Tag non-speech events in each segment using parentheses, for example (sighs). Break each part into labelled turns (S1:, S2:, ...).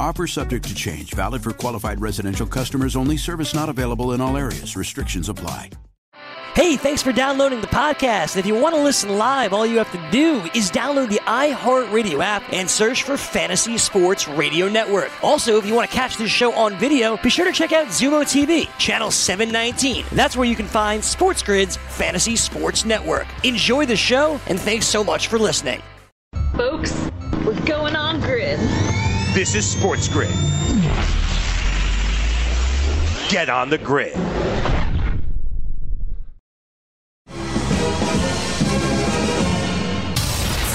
S1: Offer subject to change, valid for qualified residential customers only, service not available in all areas. Restrictions apply.
S2: Hey, thanks for downloading the podcast. If you want to listen live, all you have to do is download the iHeartRadio app and search for Fantasy Sports Radio Network. Also, if you want to catch this show on video, be sure to check out Zumo TV, channel 719. That's where you can find Sports Grid's Fantasy Sports Network. Enjoy the show, and thanks so much for listening.
S3: Folks, we're going on grid.
S4: This is Sports Grid. Get on the grid.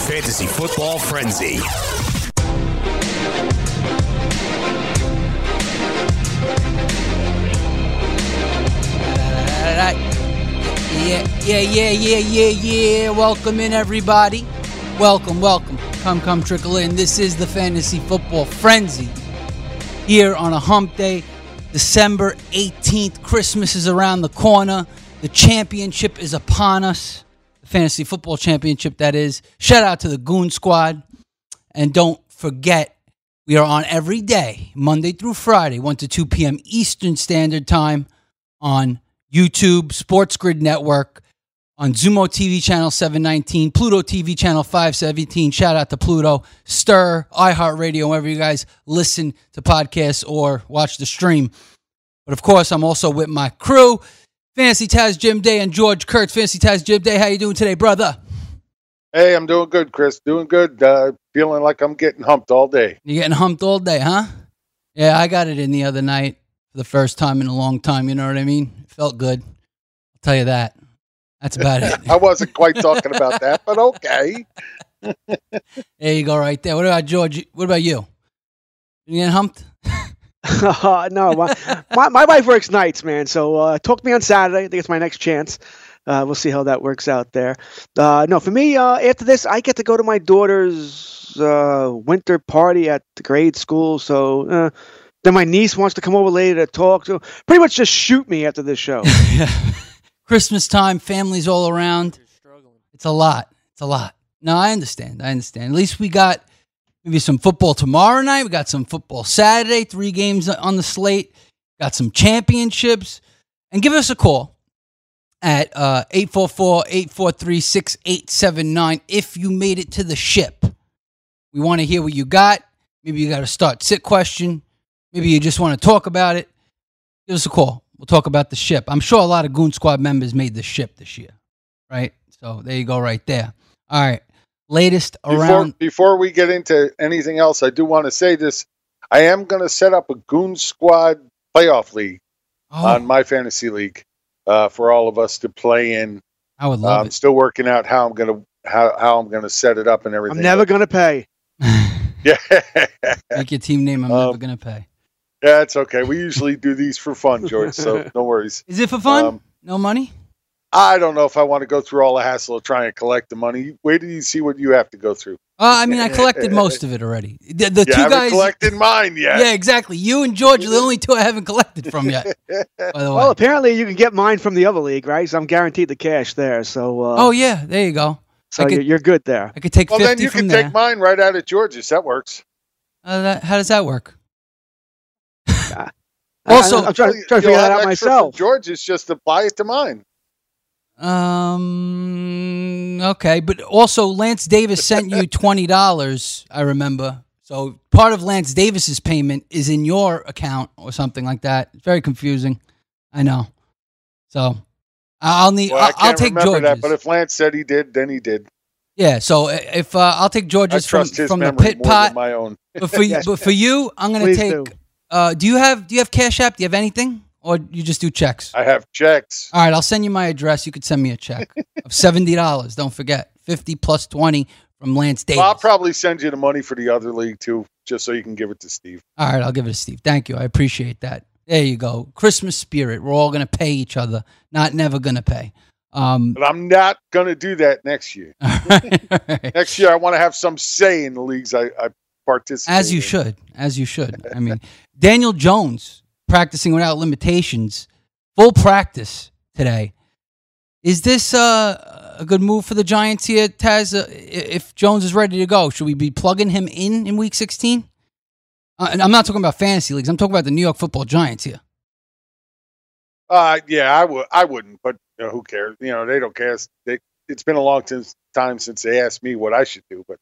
S4: Fantasy Football Frenzy.
S5: Yeah, yeah, yeah, yeah, yeah, yeah. Welcome in, everybody. Welcome, welcome. Come, come, trickle in. This is the Fantasy Football Frenzy here on a hump day, December 18th. Christmas is around the corner. The championship is upon us. The Fantasy Football Championship, that is. Shout out to the Goon Squad. And don't forget, we are on every day, Monday through Friday, 1 to 2 p.m. Eastern Standard Time on YouTube, Sports Grid Network, on Zumo TV channel 719, Pluto TV channel 517. Shout out to Pluto, Stir, iHeartRadio, wherever you guys listen to podcasts or watch the stream. But of course, I'm also with my crew, Fancy Taz Jim Day and George Kurtz. Fancy Taz Jim Day, how you doing today, brother?
S6: Hey, I'm doing good, Chris. Doing good. Uh, feeling like I'm getting humped all day.
S5: You getting humped all day, huh? Yeah, I got it in the other night for the first time in a long time. You know what I mean? Felt good. I'll tell you that. That's about it. (laughs)
S6: I wasn't quite talking about that, but okay. (laughs)
S5: There you go, right there. What about George? What about you? You getting humped?
S7: Uh, (laughs) no, my, my my wife works nights, man. So uh, talk to me on Saturday. I think it's my next chance. Uh, we'll see how that works out there. Uh, no, for me, uh, after this, I get to go to my daughter's uh, winter party at the grade school. So uh, then my niece wants to come over later to talk. So pretty much just shoot me after this show.
S5: Christmas time, families all around. It's a lot. It's a lot. No, I understand. I understand. At least we got maybe some football tomorrow night. We got some football Saturday, three games on the slate. Got some championships. And give us a call at uh, 844-843-6879 if you made it to the ship. We want to hear what you got. Maybe you got a start sit question. Maybe you just want to talk about it. Give us a call. We'll talk about the ship. I'm sure a lot of Goon Squad members made the ship this year, right? So there you go, right there. All right. Latest
S6: Before,
S5: around.
S6: before we get into anything else, I do want to say this. I am going to set up a Goon Squad playoff league
S5: Oh,
S6: on my fantasy league uh, for all of us to play in.
S5: I would
S6: Uh,
S5: love
S6: I'm still working out how I'm going to how, how I'm going to set it up and everything.
S7: I'm never gonna pay. (laughs)
S6: Yeah,
S5: Make your team name. I'm
S6: Um,
S5: never going to pay.
S6: Yeah, it's okay. We usually do these for fun, George. So (laughs) no worries.
S5: Is it for fun?
S6: Um,
S5: no money?
S6: I don't know if I want to go through all the hassle of trying to collect the money. Wait till you see what you have to go through.
S5: Uh, I mean, I collected (laughs) most of it already. The, the
S6: you
S5: two
S6: haven't
S5: guys.
S6: collected mine yet.
S5: Yeah, exactly. You and George are the only two I haven't collected from yet. (laughs) By the way.
S7: Well, apparently you can get mine from the other league, right? So I'm guaranteed the cash there. So uh,
S5: oh yeah, there you go.
S7: so you're,
S5: could,
S7: you're good there.
S5: I could take
S6: Well,
S5: fifty
S6: then you
S5: from
S6: can
S5: there.
S6: take mine right out of George's. That works.
S5: Uh, that, how does that work?
S7: I-
S5: Also-
S7: I'm, trying, trying to
S6: You'll
S7: figure that
S6: have
S7: out
S6: extra from
S7: myself.
S6: George's just to apply it to mine.
S5: Um. Okay, but also Lance Davis sent you (laughs) twenty dollars. I remember. So part of Lance Davis's payment is in your account or something like that. It's very confusing. I know. So I'll need.
S6: Well, I
S5: I'll,
S6: can't
S5: I'll take
S6: remember
S5: George's.
S6: that, but if Lance said he did, then he did.
S5: yeah. So if uh, I'll take George's from from the pit pot.
S6: my own.
S5: But for you, (laughs) but for you, I'm gonna
S7: Please
S5: take.
S7: do.
S5: Uh, do you have do you have Cash App? Do you have anything, or you just do checks?
S6: I have checks.
S5: All right, I'll send you my address. You could send me a check of (laughs) seventy dollars. Don't forget, fifty plus twenty from Lance Davis.
S6: Well, I'll probably send you the money for the other league too, just so you can give it to Steve.
S5: All right, I'll give it to Steve. Thank you. I appreciate that. There you go. Christmas spirit. We're all gonna pay each other. Not never gonna pay. Um,
S6: But I'm not going to do that next year. (laughs) (laughs) Next year, I want to have some say in the leagues I, I participate.
S5: as you should. As you should. I mean, (laughs) Daniel Jones practicing without limitations, full practice today. Is this uh, a good move for the Giants here, Taz? Uh, if Jones is ready to go, should we be plugging him in in Week 16? Uh, and I'm not talking about fantasy leagues. I'm talking about the New York Football Giants here.
S6: Uh, yeah, I would. I wouldn't, but you know, who cares? You know, they don't care. They, it's been a long time since they asked me what I should do, but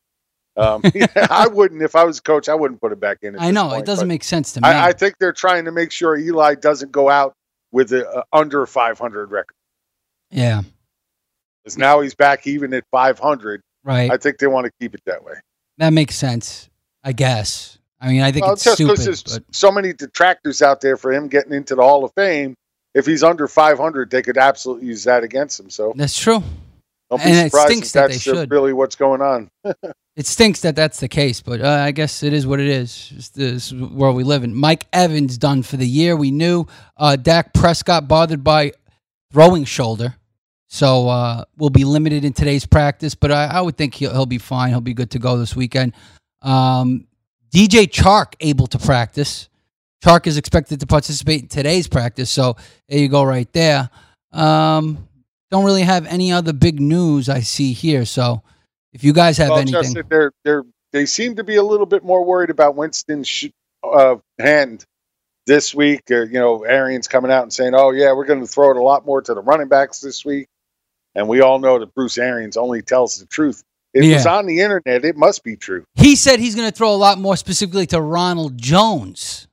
S6: um, (laughs) I wouldn't. If I was a coach, I wouldn't put it back in. at
S5: I know
S6: point,
S5: it doesn't make sense to me.
S6: I, I think they're trying to make sure Eli doesn't go out with a, under 500 record.
S5: yeah,
S6: Because now he's back even at 500.
S5: right.
S6: I think they want to keep it that way.
S5: that makes sense. I guess. I mean, I think
S6: Well,
S5: it's
S6: just
S5: stupid.
S6: there's
S5: But
S6: so many detractors out there for him getting into the Hall of Fame. If he's under 500, they could absolutely use that against him. So
S5: that's true.
S6: don't be
S5: And it
S6: surprised
S5: stinks
S6: if
S5: that they
S6: that's
S5: should.
S6: really what's going on. (laughs)
S5: It stinks that that's the case, but uh, I guess it is what it is. It's this world we live in. Mike Evans done for the year. We knew uh, Dak Prescott bothered by throwing shoulder, so uh, will be limited in today's practice. But I, I would think he'll, he'll be fine. He'll be good to go this weekend. Um, DJ Chark able to practice. Chark is expected to participate in today's practice, so there you go, right there. Um, don't really have any other big news I see here, so. If you guys have
S6: well,
S5: anything,
S6: just that they're they're they seem to be a little bit more worried about Winston's sh- uh, hand this week. Or, you know, Arians coming out and saying, "Oh yeah, we're going to throw it a lot more to the running backs this week," and we all know that Bruce Arians only tells the truth. It was
S5: Yeah.
S6: on the internet. It must be true.
S5: he said he's going to throw a lot more specifically to Ronald Jones.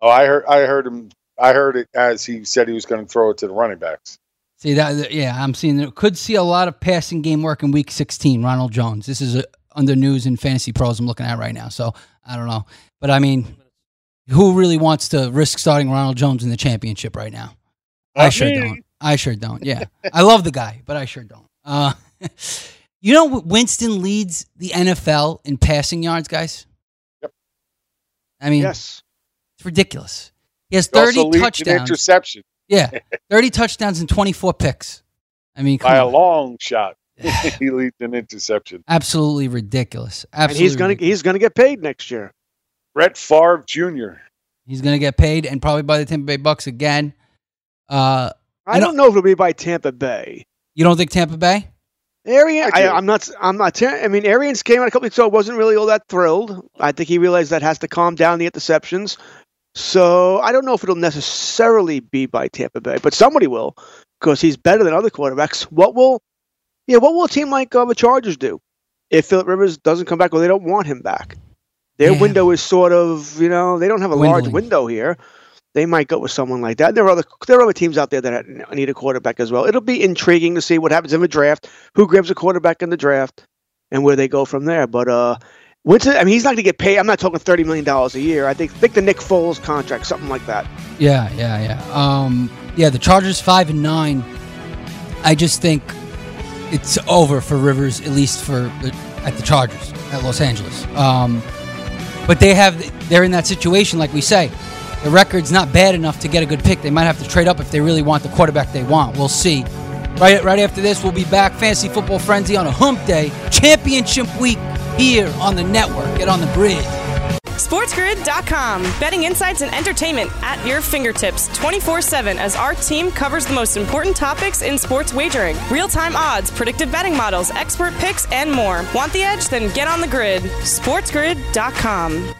S6: Oh, I heard I heard him. I heard it as he said he was going to throw it to the running backs.
S5: See that? Yeah, I'm seeing. Could see a lot of passing game work in Week 16. Ronald Jones. This is uh under news and fantasy pros I'm looking at right now. So I don't know, but I mean, who really wants to risk starting Ronald Jones in the championship right now? I sure don't. I sure don't. Yeah, I love the guy, but I sure don't. Uh, (laughs) you know, Winston leads the NFL in passing yards, guys.
S6: Yep.
S5: I mean,
S7: Yes.
S5: it's ridiculous. He has
S6: He also
S5: 30
S6: leads in
S5: touchdowns.
S6: interception
S5: Yeah, 30 touchdowns and 24 picks. I mean, come
S6: by a long shot. (laughs) (laughs) he leads an interception.
S5: absolutely ridiculous.
S7: And
S5: Absolutely,
S7: he's gonna
S5: ridiculous.
S7: he's gonna get paid next year.
S6: Brett Favre Jr.
S5: he's gonna get paid, and probably by the Tampa Bay Bucks again. Uh,
S7: I
S5: You know-
S7: don't know if it'll be by Tampa Bay.
S5: you don't think Tampa Bay?
S7: Arian,
S6: I
S7: I,
S6: do.
S7: I'm not. I'm not. I mean, Arians came out a couple weeks ago. wasn't really all that thrilled. I think he realized that has to calm down the interceptions. So I don't know if it'll necessarily be by Tampa Bay, but somebody will because he's better than other quarterbacks. What will, yeah, what will a team like uh, the Chargers do if Philip Rivers doesn't come back or they don't want him back? Their
S5: Yeah.
S7: window is sort of, you know, they don't have a large window here. They might go with someone like that. There are other there are other teams out there that need a quarterback as well. It'll be intriguing to see what happens in the draft, who grabs a quarterback in the draft, and where they go from there. But uh, Winston, I mean, he's not going to get paid. I'm not talking thirty million dollars a year. I think think the Nick Foles contract, something like that.
S5: Yeah, yeah, yeah. Um, yeah, the Chargers five and nine. I just think it's over for Rivers, at least for at the Chargers at Los Angeles. Um, but they have they're in that situation, like we say. The record's not bad enough to get a good pick. They might have to trade up if they really want the quarterback they want. We'll see. Right, right after this, we'll be back. Fantasy Football Frenzy on a hump day. Championship week here on the network. Get on the grid.
S8: SportsGrid.com. Betting insights and entertainment at your fingertips 24 7 as our team covers the most important topics in sports wagering real time odds, predictive betting models, expert picks, and more. Want the edge? Then get on the grid. SportsGrid.com.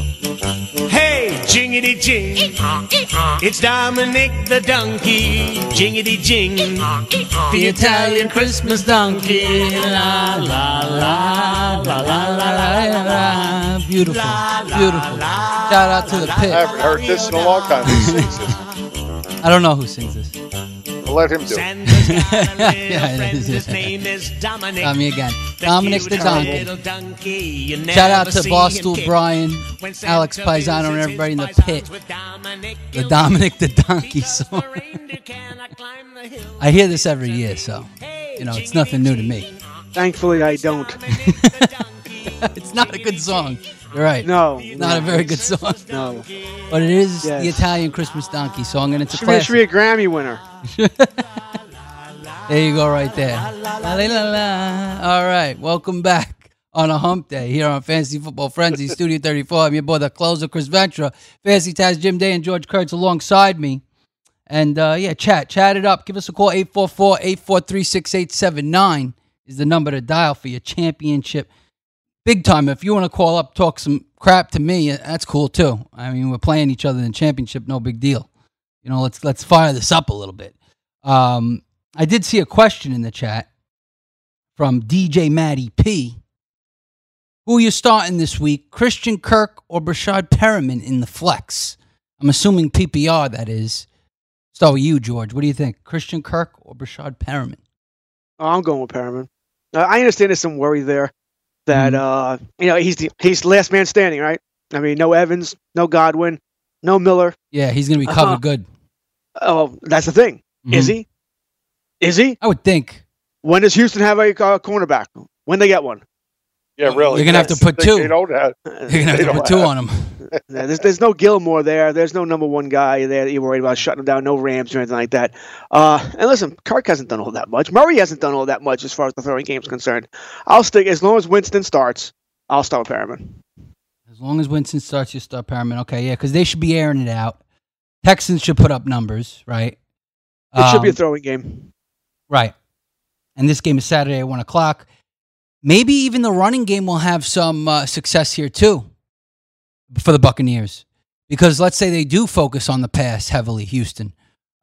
S9: Hey, jingity jing. It's Dominic the donkey. Jingity jing. The Italian Christmas donkey. La la la la la la la la.
S5: Beautiful, beautiful. Shout out to the pit.
S6: I haven't heard this in a long time. Who sings this?
S5: I don't know who sings this.
S6: I'll let him do it. (laughs)
S5: yeah, it is.
S9: His name is Dominic.
S5: Tell me again. Dominic the donkey.
S9: little donkey. You
S5: Shout out to
S9: see
S5: Barstool. Brian, Alex
S9: Santa
S5: Paisano, and everybody in the pit.
S9: Dominic,
S5: The Dominic the Donkey song. I hear this every year, so you know it's nothing new to me.
S7: Thankfully, I don't. (laughs)
S5: it's not a good song. You're right.
S7: No,
S5: not a very good song.
S7: No.
S5: But it is
S7: Yes.
S5: the Italian Christmas donkey song, and it's a
S7: Should be, should be a Grammy winner. (laughs)
S5: There you go, right there. La, la, la, la. All right, welcome back on a hump day here on Fantasy Football Frenzy, (laughs) Studio 34. I'm your boy, the closer, Chris Ventura, Fantasy Taz, Jim Day, and George Kurtz alongside me. And uh, yeah, chat, chat it up. Give us a call, 844 843 6879 is the number to dial for your championship. Big time. If you want to call up, talk some crap to me, that's cool too. I mean, we're playing each other in championship, no big deal. You know, let's let's fire this up a little bit. Um, I did see a question in the chat from DJ Matty P. Who are you starting this week, Christian Kirk or Breshad Perriman in the flex? I'm assuming PPR, that is. Start with you, George. What do you think, Christian Kirk or Breshad Perriman?
S7: Oh, I'm going with Perriman. Uh, I understand there's some worry there that uh, you know he's the he's the last man standing, right? I mean, no Evans, no Godwin, no Miller.
S5: Yeah, he's going to be covered
S7: Uh-huh.
S5: good.
S7: Oh, that's the thing. Is
S5: Mhm.
S7: he? Is he?
S5: I would think.
S7: When does Houston have a uh, cornerback? When they get one?
S6: Yeah, really. (laughs)
S5: You're gonna have to put two.
S6: They don't have.
S5: You're going to have to put two
S6: have-
S5: on them. (laughs)
S7: Yeah, there's, there's no Gilmore there. There's no number one guy there that you're worried about shutting him down. No Rams or anything like that. Uh, and listen, Kirk hasn't done all that much. Murray hasn't done all that much as far as the throwing game is concerned. I'll stick as long as Winston starts. I'll start with Perriman.
S5: As long as Winston starts, you start Perriman. Okay, yeah, because they should be airing it out. Texans should put up numbers, right?
S7: It should be a
S5: Um,
S7: throwing game.
S5: Right. And this game is Saturday at 1 o'clock. Maybe even the running game will have some uh, success here too for the Buccaneers. Because let's say they do focus on the pass heavily, Houston.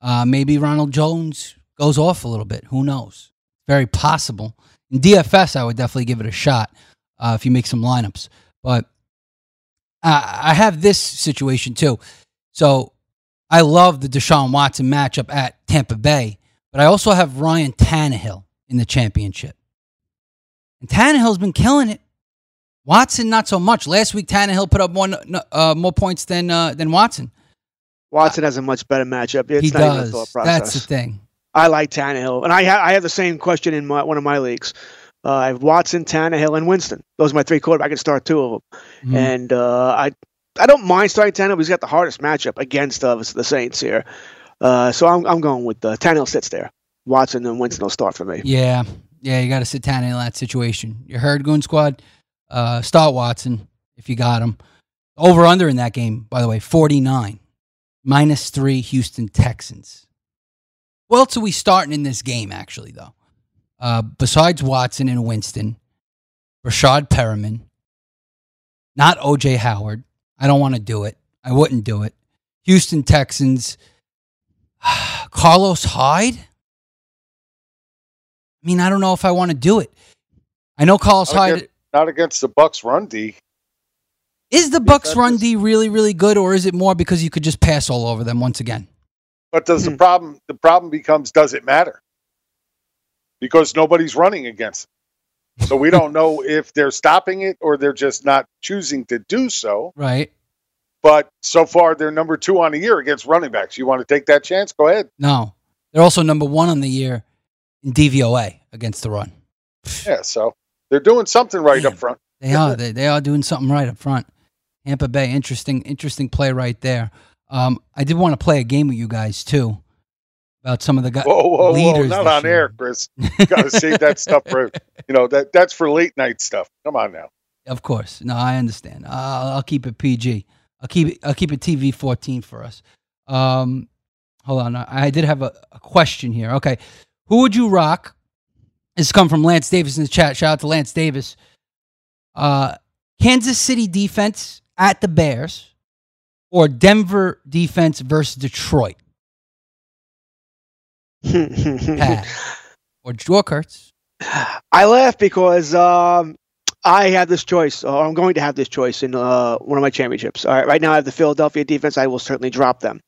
S5: Uh, maybe Ronald Jones goes off a little bit. Who knows? Very possible. In DFS, I would definitely give it a shot uh, if you make some lineups. But I have this situation too. So I love the Deshaun Watson matchup at Tampa Bay, but I also have Ryan Tannehill in the championship. And Tannehill's been killing it. Watson, not so much. Last week, Tannehill put up more, uh, more points than, uh, than Watson.
S7: Watson has a much better matchup. It's
S5: he
S7: not even a
S5: does.
S7: thought process.
S5: That's the thing.
S7: I like Tannehill, and I ha- I have the same question in my, one of my leagues. Uh, I have Watson, Tannehill, and Winston. Those are my three quarterbacks. I can start two of them,
S5: Mhm.
S7: and uh, I I don't mind starting Tannehill. He's got the hardest matchup against uh, the Saints here, uh, so I'm I'm going with uh, Tannehill sits there. Watson and Winston will start for me.
S5: Yeah. Yeah, you got to sit Tannehill in that situation. You heard Goon Squad? Uh, start Watson if you got him. Over under in that game, by the way, 49. Minus three Houston Texans. What else are we starting in this game, actually, though? Uh, besides Watson and Winston, Rashad Perriman, not OJ Howard. I don't want to do it. I wouldn't do it. Houston Texans, (sighs) Carlos Hyde. I mean, I don't know if I want to do it. I know Carlos
S6: Not
S5: Hyde
S6: against, not against the Bucks run D.
S5: is the Bucks run D really, really good, or is it more because you could just pass all over them once again?
S6: But does
S5: Hmm.
S6: the problem the problem becomes does it matter? Because nobody's running against it. So we don't know (laughs) if they're stopping it or they're just not choosing to do so.
S5: Right?
S6: But so far they're number two on the year against running backs. You want to take that chance? Go ahead.
S5: No, they're also number one on the year in DVOA against the run.
S6: Yeah, so they're doing something right up front.
S5: They are. They, they are doing something right up front. Tampa Bay, interesting, interesting play right there. Um, I did want to play a game with you guys too about some of the guys.
S6: Whoa, whoa, whoa! Not on
S5: year.
S6: air, Chris. You got to save that stuff for you know that that's for late night stuff. Come on now.
S5: Of course. No, I understand. I'll, I'll keep it PG. I'll keep it. I'll keep it TV fourteen for us. Um, hold on. I, I did have a, a question here. Okay, who would you rock? This come from Lance Davis in the chat. Shout out to Lance Davis. Uh, Kansas City defense at the Bears, or Denver defense versus Detroit. (laughs) Or Joe Kurtz.
S7: I laugh because um, I have this choice, or I'm going to have this choice in uh, one of my championships. All right, right now I have the Philadelphia defense. I will certainly drop them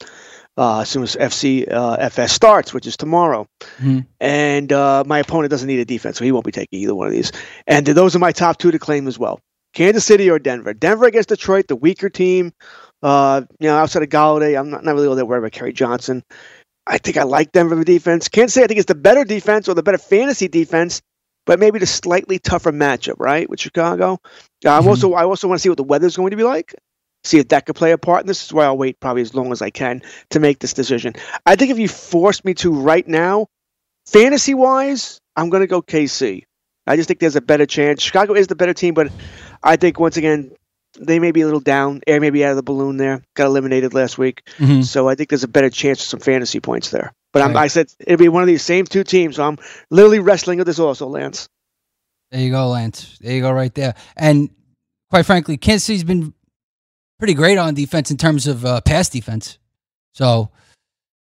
S7: uh, as soon as FC uh, FS starts, which is tomorrow.
S5: Mhm.
S7: And uh, my opponent doesn't need a defense, so he won't be taking either one of these. And those are my top two to claim as well: Kansas City or Denver. Denver against Detroit, the weaker team. Uh, you know, outside of Golladay, I'm not, not really all that worried about Kerryon Johnson. I think I like Denver defense. Kansas City, I think it's the better defense or the better fantasy defense, but maybe the slightly tougher matchup, right, with Chicago. Uh, I'm also I also want to see what the weather's going to be like. See if that could play a part. And this is why I'll wait probably as long as I can to make this decision. I think if you force me to right now, fantasy wise, I'm going to go KC. I just think there's a better chance. Chicago is the better team, but I think once again they may be a little down. Air may be out of the balloon there. Got eliminated last week,
S5: Mhm.
S7: so I think there's a better chance of some fantasy points there. But I'm,
S5: Right.
S7: I said it'll be one of these same two teams. So I'm literally wrestling with this also, Lance.
S5: There you go, Lance. There you go, right there. And quite frankly, Kansas City's been pretty great on defense in terms of uh, pass defense. So,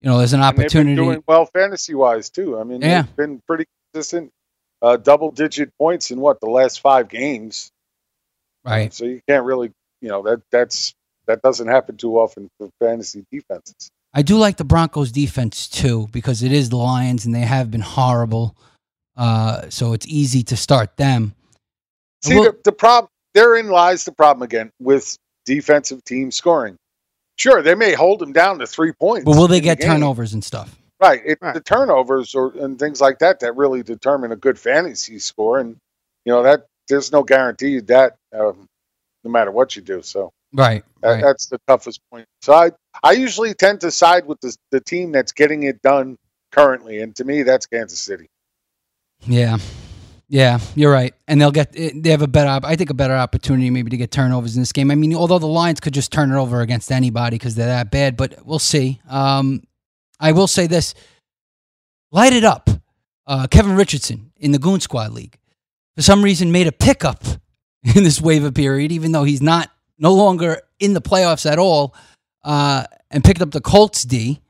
S5: you know, there's an opportunity.
S6: doing well fantasy wise too. I mean,
S5: Yeah.
S6: they've been pretty consistent. Uh, double digit points in what the last five games.
S5: Right.
S6: So you can't really, you know, that that's that doesn't happen too often for fantasy defenses.
S5: I do like the Broncos defense too because it is the Lions and they have been horrible. Uh, so it's easy to start them.
S6: See,
S5: Well-
S6: the, the problem therein lies the problem again with defensive team scoring. Sure, they may hold them down to three points.
S5: But will they
S6: in the
S5: get turnovers and stuff?
S6: Right. It, The turnovers or and things like that that really determine a good fantasy score, and you know that there's no guarantee that um, no matter what you do. So
S5: Right.
S6: that,
S5: right.
S6: that's the toughest point. So I I usually tend to side with the the team that's getting it done currently, and to me that's Kansas City.
S5: Yeah. Yeah, you're right. And they'll get eh, they have a better I think a better opportunity maybe to get turnovers in this game. I mean, although the Lions could just turn it over against anybody cuz they're that bad, but we'll see. Um I will say this. Light it up. Uh, Kevin Richardson in the Goon Squad League. for some reason made a pickup (laughs) in this waiver period, even though he's not no longer in the playoffs at all, uh, and picked up the Colts D.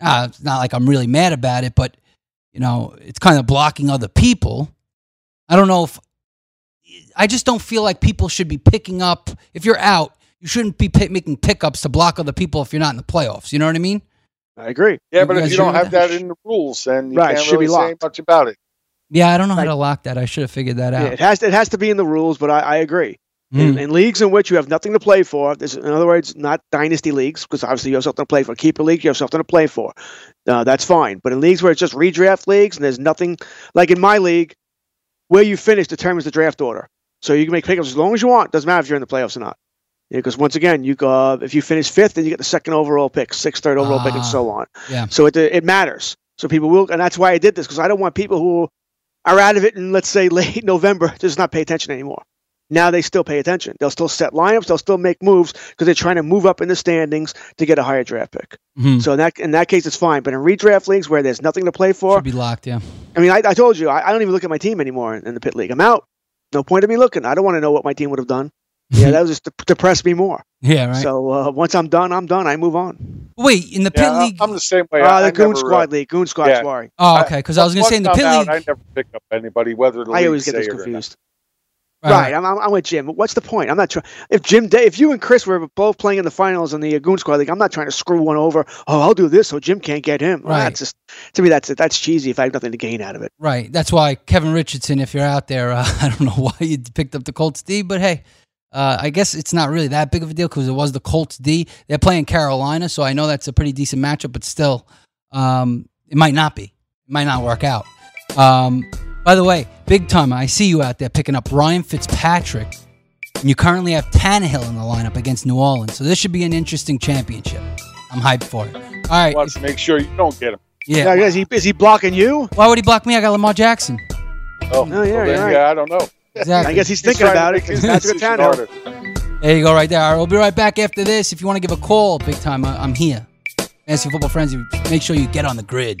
S5: Uh, it's not like I'm really mad about it, but you know, it's kind of blocking other people. I don't know if I just don't feel like people should be picking up. If you're out, you shouldn't be pick, making pickups to block other people if you're not in the playoffs. You know what I mean?
S7: I agree.
S6: Yeah, but if you don't have
S5: with
S6: that in the rules, then you
S7: Right,
S6: can't
S7: should be
S6: really say
S7: locked.
S6: much about it.
S5: Yeah, I don't know how to lock that. I should have figured that
S7: Yeah,
S5: out.
S7: it has to, it has to be in the rules, but I, I agree. In,
S5: Mm.
S7: in leagues in which you have nothing to play for, this, in other words, not dynasty leagues, because obviously you have something to play for. Keeper league, you have something to play for. Uh, that's fine. But in leagues where it's just redraft leagues and there's nothing, like in my league, where you finish determines the draft order. So you can make pickups as long as you want. Doesn't matter if you're in the playoffs or not. Because once again, you uh, if you finish fifth, then you get the second overall pick, sixth, third overall pick, and so on.
S5: Yeah.
S7: So it it matters. So people will, and that's why I did this because I don't want people who are out of it in let's say (laughs) late November to just not pay attention anymore. Now they still pay attention. They'll still set lineups. They'll still make moves because they're trying to move up in the standings to get a higher draft pick.
S5: Mhm.
S7: So in that in that case, it's fine. But in redraft leagues where there's nothing to play for,
S5: Should be locked. Yeah.
S7: I mean, I, I told you I, I don't even look at my team anymore in, in the pit league. I'm out. No point of me looking. I don't want to know what my team would have done. (laughs) Yeah, that was just to depress me more.
S5: Yeah, right.
S7: So uh, once I'm done, I'm done. I move on.
S5: Wait, in the pit
S6: Yeah,
S5: league.
S6: I'm the same way.
S7: Uh,
S6: I,
S7: the
S6: I
S7: Goon
S6: never,
S7: Squad
S6: uh,
S7: League, Goon Squad,
S6: yeah.
S7: sorry.
S5: Oh, okay. Because I was going to say in the pit
S6: I'm
S5: league.
S6: out, I never pick up anybody, whether the
S7: I always get this
S6: it or not.
S7: confused.
S5: Right.
S7: Right, I'm, I'm, I'm with Jim. What's the point? I'm not trying. If Jim, Day, if you and Chris were both playing in the finals in the Goon Squad League, I'm not trying to screw one over. Oh, I'll do this so Jim can't get him.
S5: Right.
S7: That's just to me. That's that's cheesy. If I have nothing to gain out of it.
S5: Right. That's why Kevin Richardson, if you're out there, (laughs) uh, I don't know why you picked up the Colts D, but hey, uh, I guess it's not really that big of a deal because it was the Colts D. They're playing Carolina, so I know that's a pretty decent matchup, but still, um, it might not be. It might not work out. Um, by the way, big time, I see you out there picking up Ryan Fitzpatrick, and you currently have Tannehill in the lineup against New Orleans, so this should be an interesting championship. I'm hyped for it. All right.
S6: Let's make sure you don't get him.
S5: Yeah.
S7: Is he is he blocking you?
S5: Why would he block me? I got Lamar Jackson.
S6: Oh,
S7: No, yeah,
S6: well, then,
S7: right.
S6: yeah, I don't know.
S5: Exactly.
S7: I guess he's
S6: He's
S7: thinking
S6: trying to
S7: about it.
S6: make his
S7: 'cause That's good
S6: decision
S7: Tannehill.
S6: harder.
S5: There you go, right there. All right, we'll be right back after this. If you want to give a call, big time, I- I'm here. Fantasy Football Frenzy, make sure you get on the grid.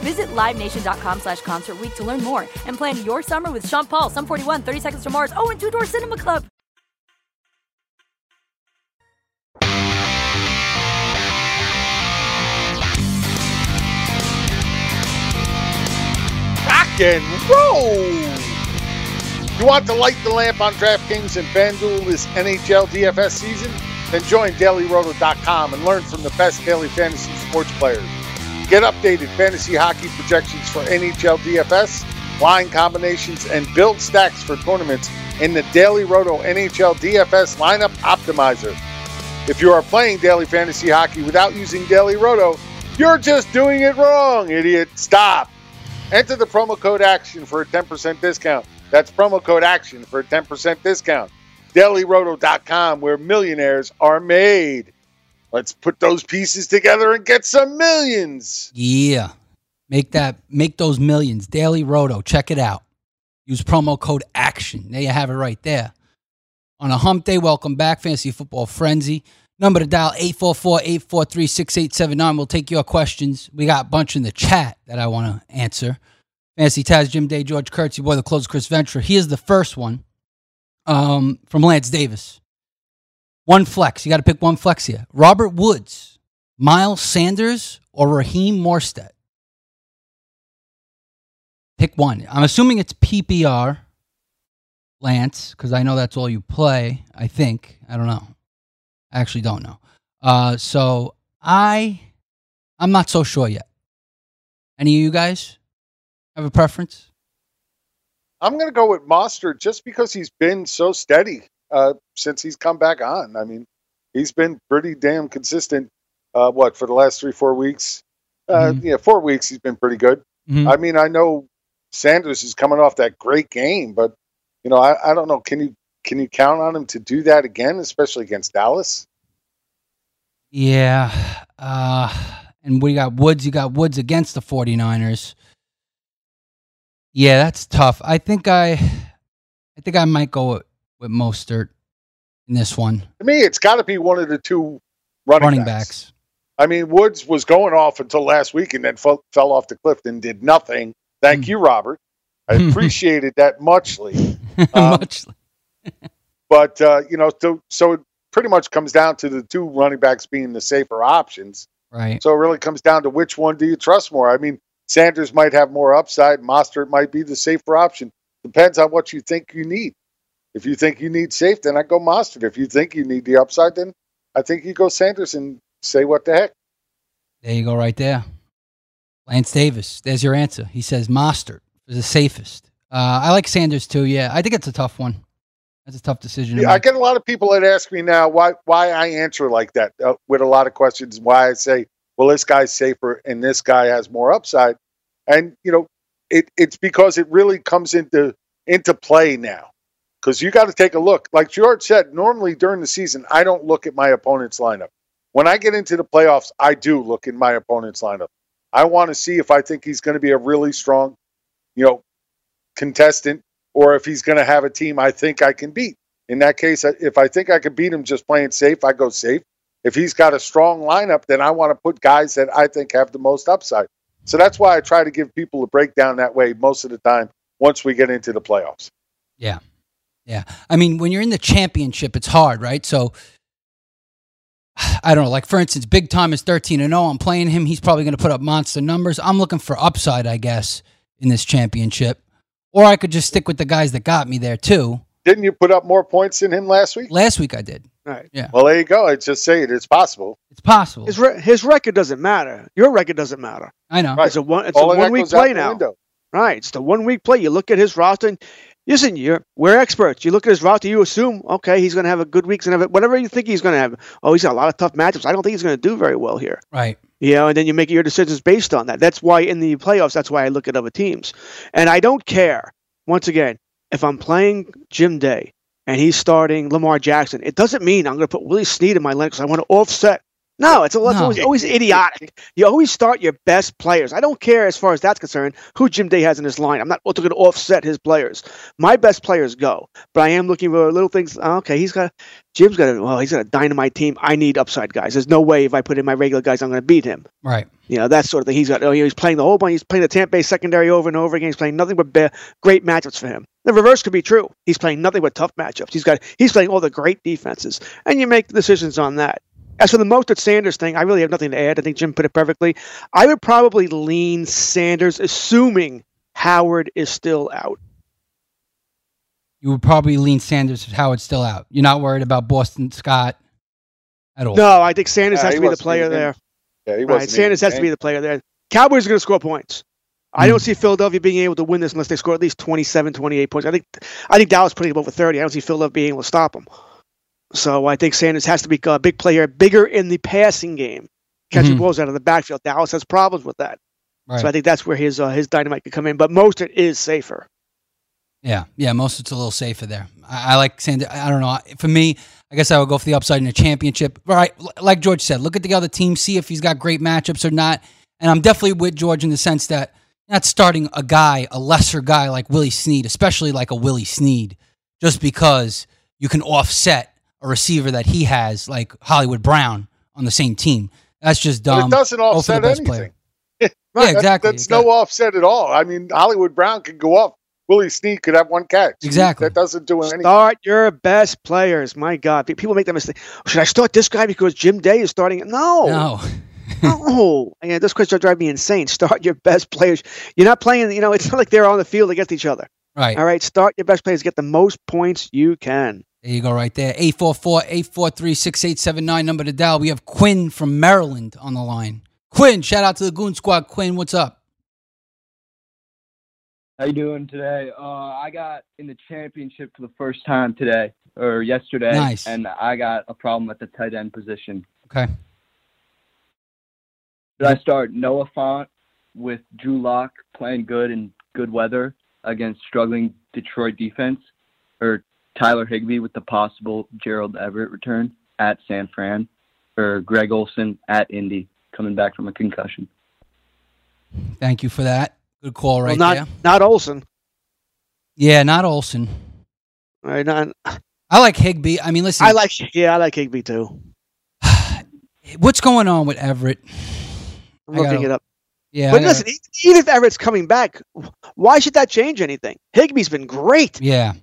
S10: Visit LiveNation.com slash Concert to learn more and plan your summer with Sean Paul, Sum 41, 30 Seconds to Mars, oh, and Two Door Cinema Club.
S6: Rock and roll. You want to light the lamp on DraftKings and FanDuel this NHL DFS season? Then join DailyRoto.com and learn from the best daily fantasy sports players. Get updated fantasy hockey projections for NHL DFS, line combinations, and build stacks for tournaments in the Daily Roto NHL DFS lineup optimizer. If you are playing daily fantasy hockey without using Daily Roto, you're just doing it wrong, idiot. Stop. Enter the promo code ACTION for a 10% discount. That's promo code ACTION for a 10% discount. DailyRoto.com, where millionaires are made. Let's put those pieces together and get some millions.
S5: Yeah. Make that make those millions. Daily Roto. Check it out. Use promo code ACTION. There you have it right there. On a hump day, welcome back, Fantasy Football Frenzy. Number to dial 844-843-6879. We'll take your questions. We got a bunch in the chat that I want to answer. Fantasy Taz, Jim Day, George Kurtz, your boy, the closer, Chris Ventura. Here's the first one um, from Lance Davis. One flex. You got to pick one flex here. Robert Woods, Miles Sanders, or Raheem Mostert? Pick one. I'm assuming it's PPR, Lance, because I know that's all you play. I think. I don't know. I actually don't know. Uh, so I, I'm not so sure yet. Any of you guys have a preference?
S6: I'm going to go with Mostert just because he's been so steady uh, since he's come back on. I mean, he's been pretty damn consistent. Uh, what for the last three, four weeks? Uh,
S5: Mhm.
S6: Yeah, four weeks. He's been pretty good.
S5: Mhm.
S6: I mean, I know Sanders is coming off that great game, but you know, I, I don't know. Can you can you count on him to do that again, especially against Dallas?
S5: Yeah. Uh, and we got Woods. You got Woods against the 49ers. Yeah, that's tough. I think I, I think I might go with, Mostert in this one.
S6: To me, it's got to be one of the two running,
S5: Running
S6: backs.
S5: backs.
S6: I mean, Woods was going off until last week and then fell, fell off the cliff and did nothing. Thank
S5: Hmm.
S6: you, Robert. I (laughs) appreciated that muchly. (laughs) Um,
S5: Much. (laughs)
S6: But uh, you know, so so it pretty much comes down to the two running backs being the safer options.
S5: Right.
S6: So it really comes down to which one do you trust more. I mean, Sanders might have more upside. Mostert might be the safer option. Depends on what you think you need. If you think you need safe, then I go Mostert. If you think you need the upside, then I think you go Sanders and say what the heck.
S5: There you go, right there. Lance Davis. There's your answer. He says Mostert is the safest. Uh, I like Sanders too. Yeah, I think it's a tough one. That's a tough decision. to
S6: Yeah, I get a lot of people that ask me now why why I answer like that uh, with a lot of questions. Why I say, well, this guy's safer and this guy has more upside, and you know, it it's because it really comes into into play now. Because you got to take a look. Like George said, normally during the season, I don't look at my opponent's lineup. When I get into the playoffs, I do look in my opponent's lineup. I want to see if I think he's going to be a really strong, you know, contestant or if he's going to have a team I think I can beat. In that case, if I think I can beat him just playing safe, I go safe. If he's got a strong lineup, then I want to put guys that I think have the most upside. So that's why I try to give people a breakdown that way most of the time once we get into the playoffs.
S5: Yeah. Yeah. I mean, when you're in the championship, it's hard, right? So I don't know. Like for instance, Big Tom is 13 and 0. I'm playing him. He's probably going to put up monster numbers. I'm looking for upside, I guess, in this championship. Or I could just stick with the guys that got me there too.
S6: Didn't you put up more points than him last week?
S5: Last week I did.
S7: Right.
S5: Yeah.
S6: Well, there you go. I just say it. It's possible.
S5: It's possible.
S7: His re- his record doesn't matter. Your record doesn't matter.
S5: I know.
S7: It's a one. It's
S6: All
S7: a one week play now.
S6: window.
S7: Right. It's the one week play. You look at his roster. And, listen, you're we're experts. You look at his roster. You assume okay, he's going to have a good week. He's going to have whatever you think he's going to have. Oh, he's got a lot of tough matchups. I don't think he's going to do very well here.
S5: Right.
S7: You know, and then you make your decisions based on that. That's why in the playoffs, that's why I look at other teams. And I don't care, once again, if I'm playing Jim Day and he's starting Lamar Jackson, it doesn't mean I'm going to put Willie Snead in my lineup because I want to offset. No, it's, a, it's
S5: No.
S7: always, always idiotic. You always start your best players. I don't care as far as that's concerned who Jim Day has in his line. I'm not looking to offset his players. My best players go, but I am looking for little things. Oh, okay, he's got Jim's got a well, he's got a dynamite team. I need upside guys. There's no way if I put in my regular guys, I'm going to beat him.
S5: Right.
S7: You know, that sort of thing. He's got, oh, you know, he's playing the whole bunch. He's playing the Tampa Bay secondary over and over again. He's playing nothing but ba- great matchups for him. The reverse could be true. He's playing nothing but tough matchups. He's got, he's playing all the great defenses, and you make decisions on that. As for the Mostert Sanders thing, I really have nothing to add. I think Jim put it perfectly. I would probably lean Sanders, assuming Howard is still out.
S5: You would probably lean Sanders if Howard's still out. You're not worried about Boston Scott at all.
S7: No, I think Sanders
S6: Yeah,
S7: has to be the player there.
S6: Yeah, he
S7: Right,
S6: wasn't
S7: Sanders has to be the player there. Cowboys are going to score points. I hmm. don't see Philadelphia being able to win this unless they score at least 27, 28 points. I think I think Dallas putting up over 30. I don't see Philadelphia being able to stop them. So I think Sanders has to be a big player, bigger in the passing game, catching
S5: Mhm.
S7: balls out of the backfield. Dallas has problems with that.
S5: Right.
S7: So I think that's where his uh, his dynamite could come in. But Mostert is safer.
S5: Yeah, yeah. Most it's a little safer there. I, I like Sanders. I don't know. For me, I guess I would go for the upside in a championship. Right, like George said, look at the other team, see if he's got great matchups or not. And I'm definitely with George in the sense that not starting a guy, a lesser guy like Willie Snead, especially like a Willie Snead, just because you can offset a receiver that he has, like Hollywood Brown, on the same team. That's just dumb.
S6: But it doesn't
S5: Go for the
S6: offset anything.
S5: player. (laughs)
S6: Right,
S5: Yeah,
S6: that's-
S5: exactly.
S6: That's, no offset at all. I mean, Hollywood Brown could go off. Willie Snead could have one catch.
S5: Exactly.
S6: That doesn't do anything.
S7: Start your best players. My God, people make that mistake. Oh, should I start this guy because Jim Day is starting? No,
S5: No.
S7: no. Yeah, those questions drive me insane. Start your best players. You're not playing. You know, it's not like they're on the field against each other.
S5: Right.
S7: All right. Start your best players. Get the most points you can.
S5: There you go, right there. 844 843 6879, number to dial. We have Quinn from Maryland on the line. Quinn, shout out to the Goon Squad. Quinn, what's up?
S11: How you doing today? Uh, I got in the championship for the first time today or yesterday,
S5: Nice.
S11: and I got a problem at the tight end position.
S5: Okay.
S11: Did I start Noah Fant with Drew Lock playing good in good weather against struggling Detroit defense, or Tyler Higbee with the possible Gerald Everett return at San Fran, or Greg Olsen at Indy coming back from a concussion?
S5: Thank you for that. Good call right
S7: well, not
S5: there.
S7: not Olsen.
S5: Yeah, not Olsen.
S7: All right. Not,
S5: I like Higbee. I mean, listen,
S7: I like. Yeah, I like Higbee too. (sighs)
S5: what's going on with Everett?
S7: I'm
S5: I
S7: looking
S5: gotta-
S7: it up.
S5: Yeah,
S7: but
S5: gotta-
S7: listen, even if Everett's coming back, why should that change anything? Higbee's been great.
S5: Yeah.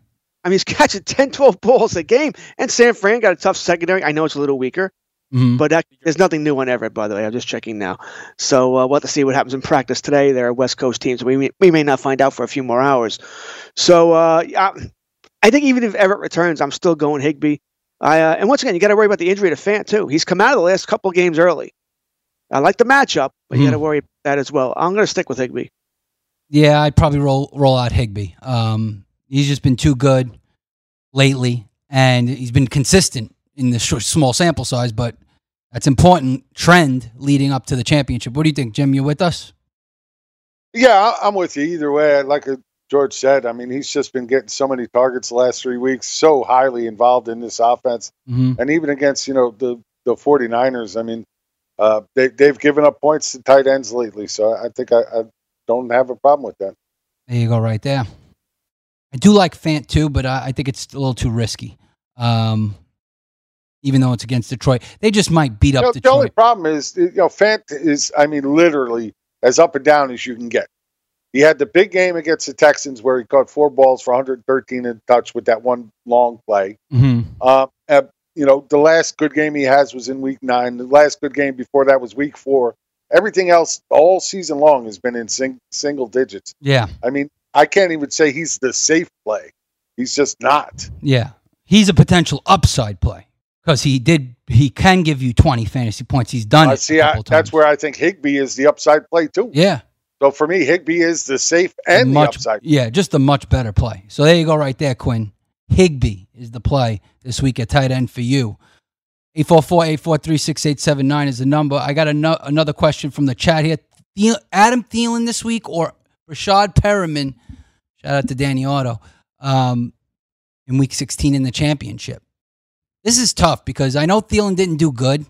S7: I mean, he's (laughs) catching 10, 12 balls a game. And San Fran got a tough secondary. I know it's a little weaker,
S5: Mhm.
S7: but that, there's nothing new on Everett, by the way. I'm just checking now. So uh, we'll have to see what happens in practice today. They're West Coast teams. we may, we may not find out for a few more hours. So uh, yeah, I think even if Everett returns, I'm still going Higbee. I, uh, and once again, you got to worry about the injury to Fant, too. He's come out of the last couple games early. I like the matchup, but you got to worry about that as well. I'm going to stick with Higbee.
S5: Yeah, I'd probably roll roll out Higbee. Um, he's just been too good lately, and he's been consistent in the short, small sample size. But that's important trend leading up to the championship. What do you think, Jim? You with us?
S6: Yeah, I'm with you either way. Like George said, I mean, he's just been getting so many targets the last three weeks, so highly involved in this offense.
S5: Mhm.
S6: And even against, you know, the, the 49ers, I mean, uh, they, they've given up points to tight ends lately. So I think I, I don't have a problem with that.
S5: There you go, right there. I do like Fant too, but I, I think it's a little too risky. Um, even though it's against Detroit, they just might beat up
S6: Detroit. the only problem is, you know, Fant is, I mean, literally as up and down as you can get. He had the big game against the Texans where he caught four balls for 113 in touch with that one long play.
S5: Mhm.
S6: Uh, uh, you know, the last good game he has was in week nine. The last good game before that was week four. Everything else all season long has been in sing- single digits.
S5: Yeah,
S6: I mean, I can't even say he's the safe play. He's just not.
S5: yeah, he's a potential upside play because he did. He can give you twenty fantasy points. He's done
S6: I
S5: it.
S6: see. I, that's where I think Higbee is the upside play too.
S5: Yeah,
S6: So for me, Higbee is the safe and the
S5: much,
S6: upside.
S5: Yeah, just a much better play. So there you go, right there, Quinn. Higbee is the play this week at tight end for you. 844-843-6879 is the number. I got ano- another question from the chat here. Adam Thielen this week or Breshad Perriman? Shout out to Danny Otto. Um, in week 16 in the championship. This is tough because I know Thielen didn't do good,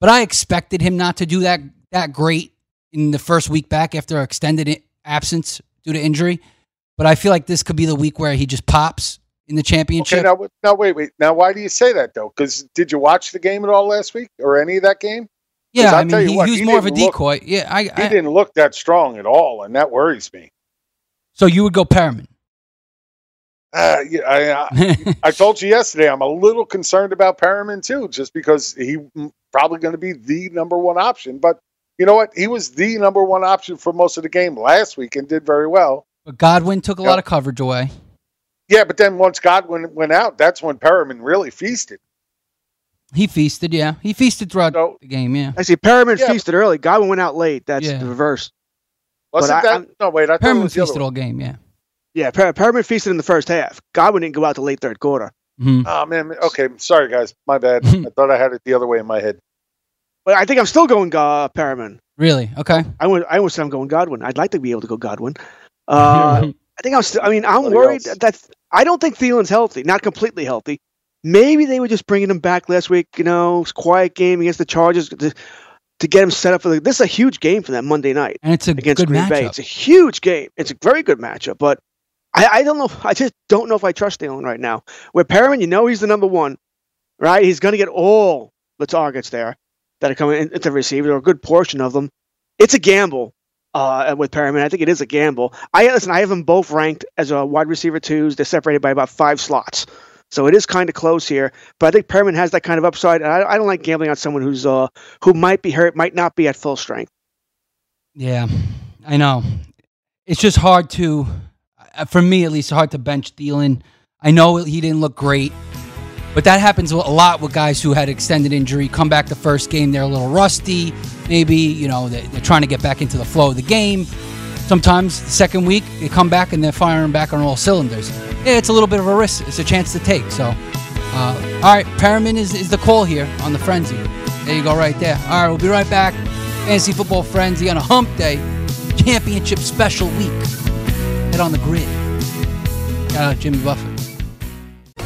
S5: but I expected him not to do that that great in the first week back after extended absence due to injury. But I feel like this could be the week where he just pops in the championship.
S6: Okay, now, now wait, wait. Now, why do you say that though? Because did you watch the game at all last week or any of that game?
S5: Yeah,
S6: I'll
S5: mean, he,
S6: what,
S5: he was more of a
S6: didn't look-
S5: decoy. yeah, I,
S6: He didn't look that strong at all, and that worries me.
S5: so you would go Perriman.
S6: Uh, yeah, I, I, (laughs) I told you yesterday, I'm a little concerned about Perriman too, just because he probably going to be the number one option. But you know what? He was the number one option for most of the game last week and did very well.
S5: But Godwin took a
S6: Yep.
S5: lot of coverage away.
S6: Yeah, but then once Godwin went out, that's when Perriman really feasted.
S5: He feasted, yeah. He feasted throughout the game, yeah.
S7: I see Perriman
S6: Yeah.
S7: feasted early. Godwin went out late. That's
S5: Yeah.
S7: the reverse.
S6: Wasn't
S7: But I-
S6: that?
S7: I'm-
S6: no, wait. I thought it
S5: Perriman
S6: was
S5: feasted all game, yeah.
S7: Yeah, per- Perriman feasted in the first half. Godwin didn't go out to late third quarter.
S5: Mhm.
S6: Oh man. Okay, sorry guys, my bad. (laughs) I thought I had it the other way in my head.
S7: But I think I'm still going uh, Perriman.
S5: Really? Okay.
S7: I would I would say I'm going Godwin. I'd like to be able to go Godwin. Uh, (laughs) I think I'm still. I mean, I'm
S6: Somebody
S7: worried
S6: else.
S7: that I don't think Thielen's healthy, not completely healthy. Maybe they were just bringing him back last week. You know, it's a quiet game against the Chargers to, to get him set up for the. This is a huge game for that Monday night
S5: And it's a
S7: against
S5: good
S7: Green Bay. It's a huge game. It's a very good matchup, but I, I don't know. I just don't know if I trust Thielen right now. With Perriman, you know he's the number one, right? He's going to get all the targets there that are coming in- into receiver, or a good portion of them. It's a gamble uh, with Perriman. I think it is a gamble. I listen. I have them both ranked as a wide receiver twos. They're separated by about five slots, so it is kind of close here. But I think Perriman has that kind of upside. And I, I don't like gambling on someone who's uh, who might be hurt, might not be at full strength.
S5: Yeah, I know. It's just hard to, uh, for me at least, hard to bench Thielen. I know he didn't look great, but that happens a lot with guys who had extended injury. Come back the first game, they're a little rusty. Maybe you know they're trying to get back into the flow of the game. Sometimes the second week they come back and they're firing back on all cylinders. Yeah, it's a little bit of a risk. It's a chance to take. So, uh, all right, Perriman is, is the call here on the frenzy. There you go, right there. All right, we'll be right back. Fantasy Football Frenzy on a Hump Day Championship Special Week. Head on the grid. Out Jimmy Buffett.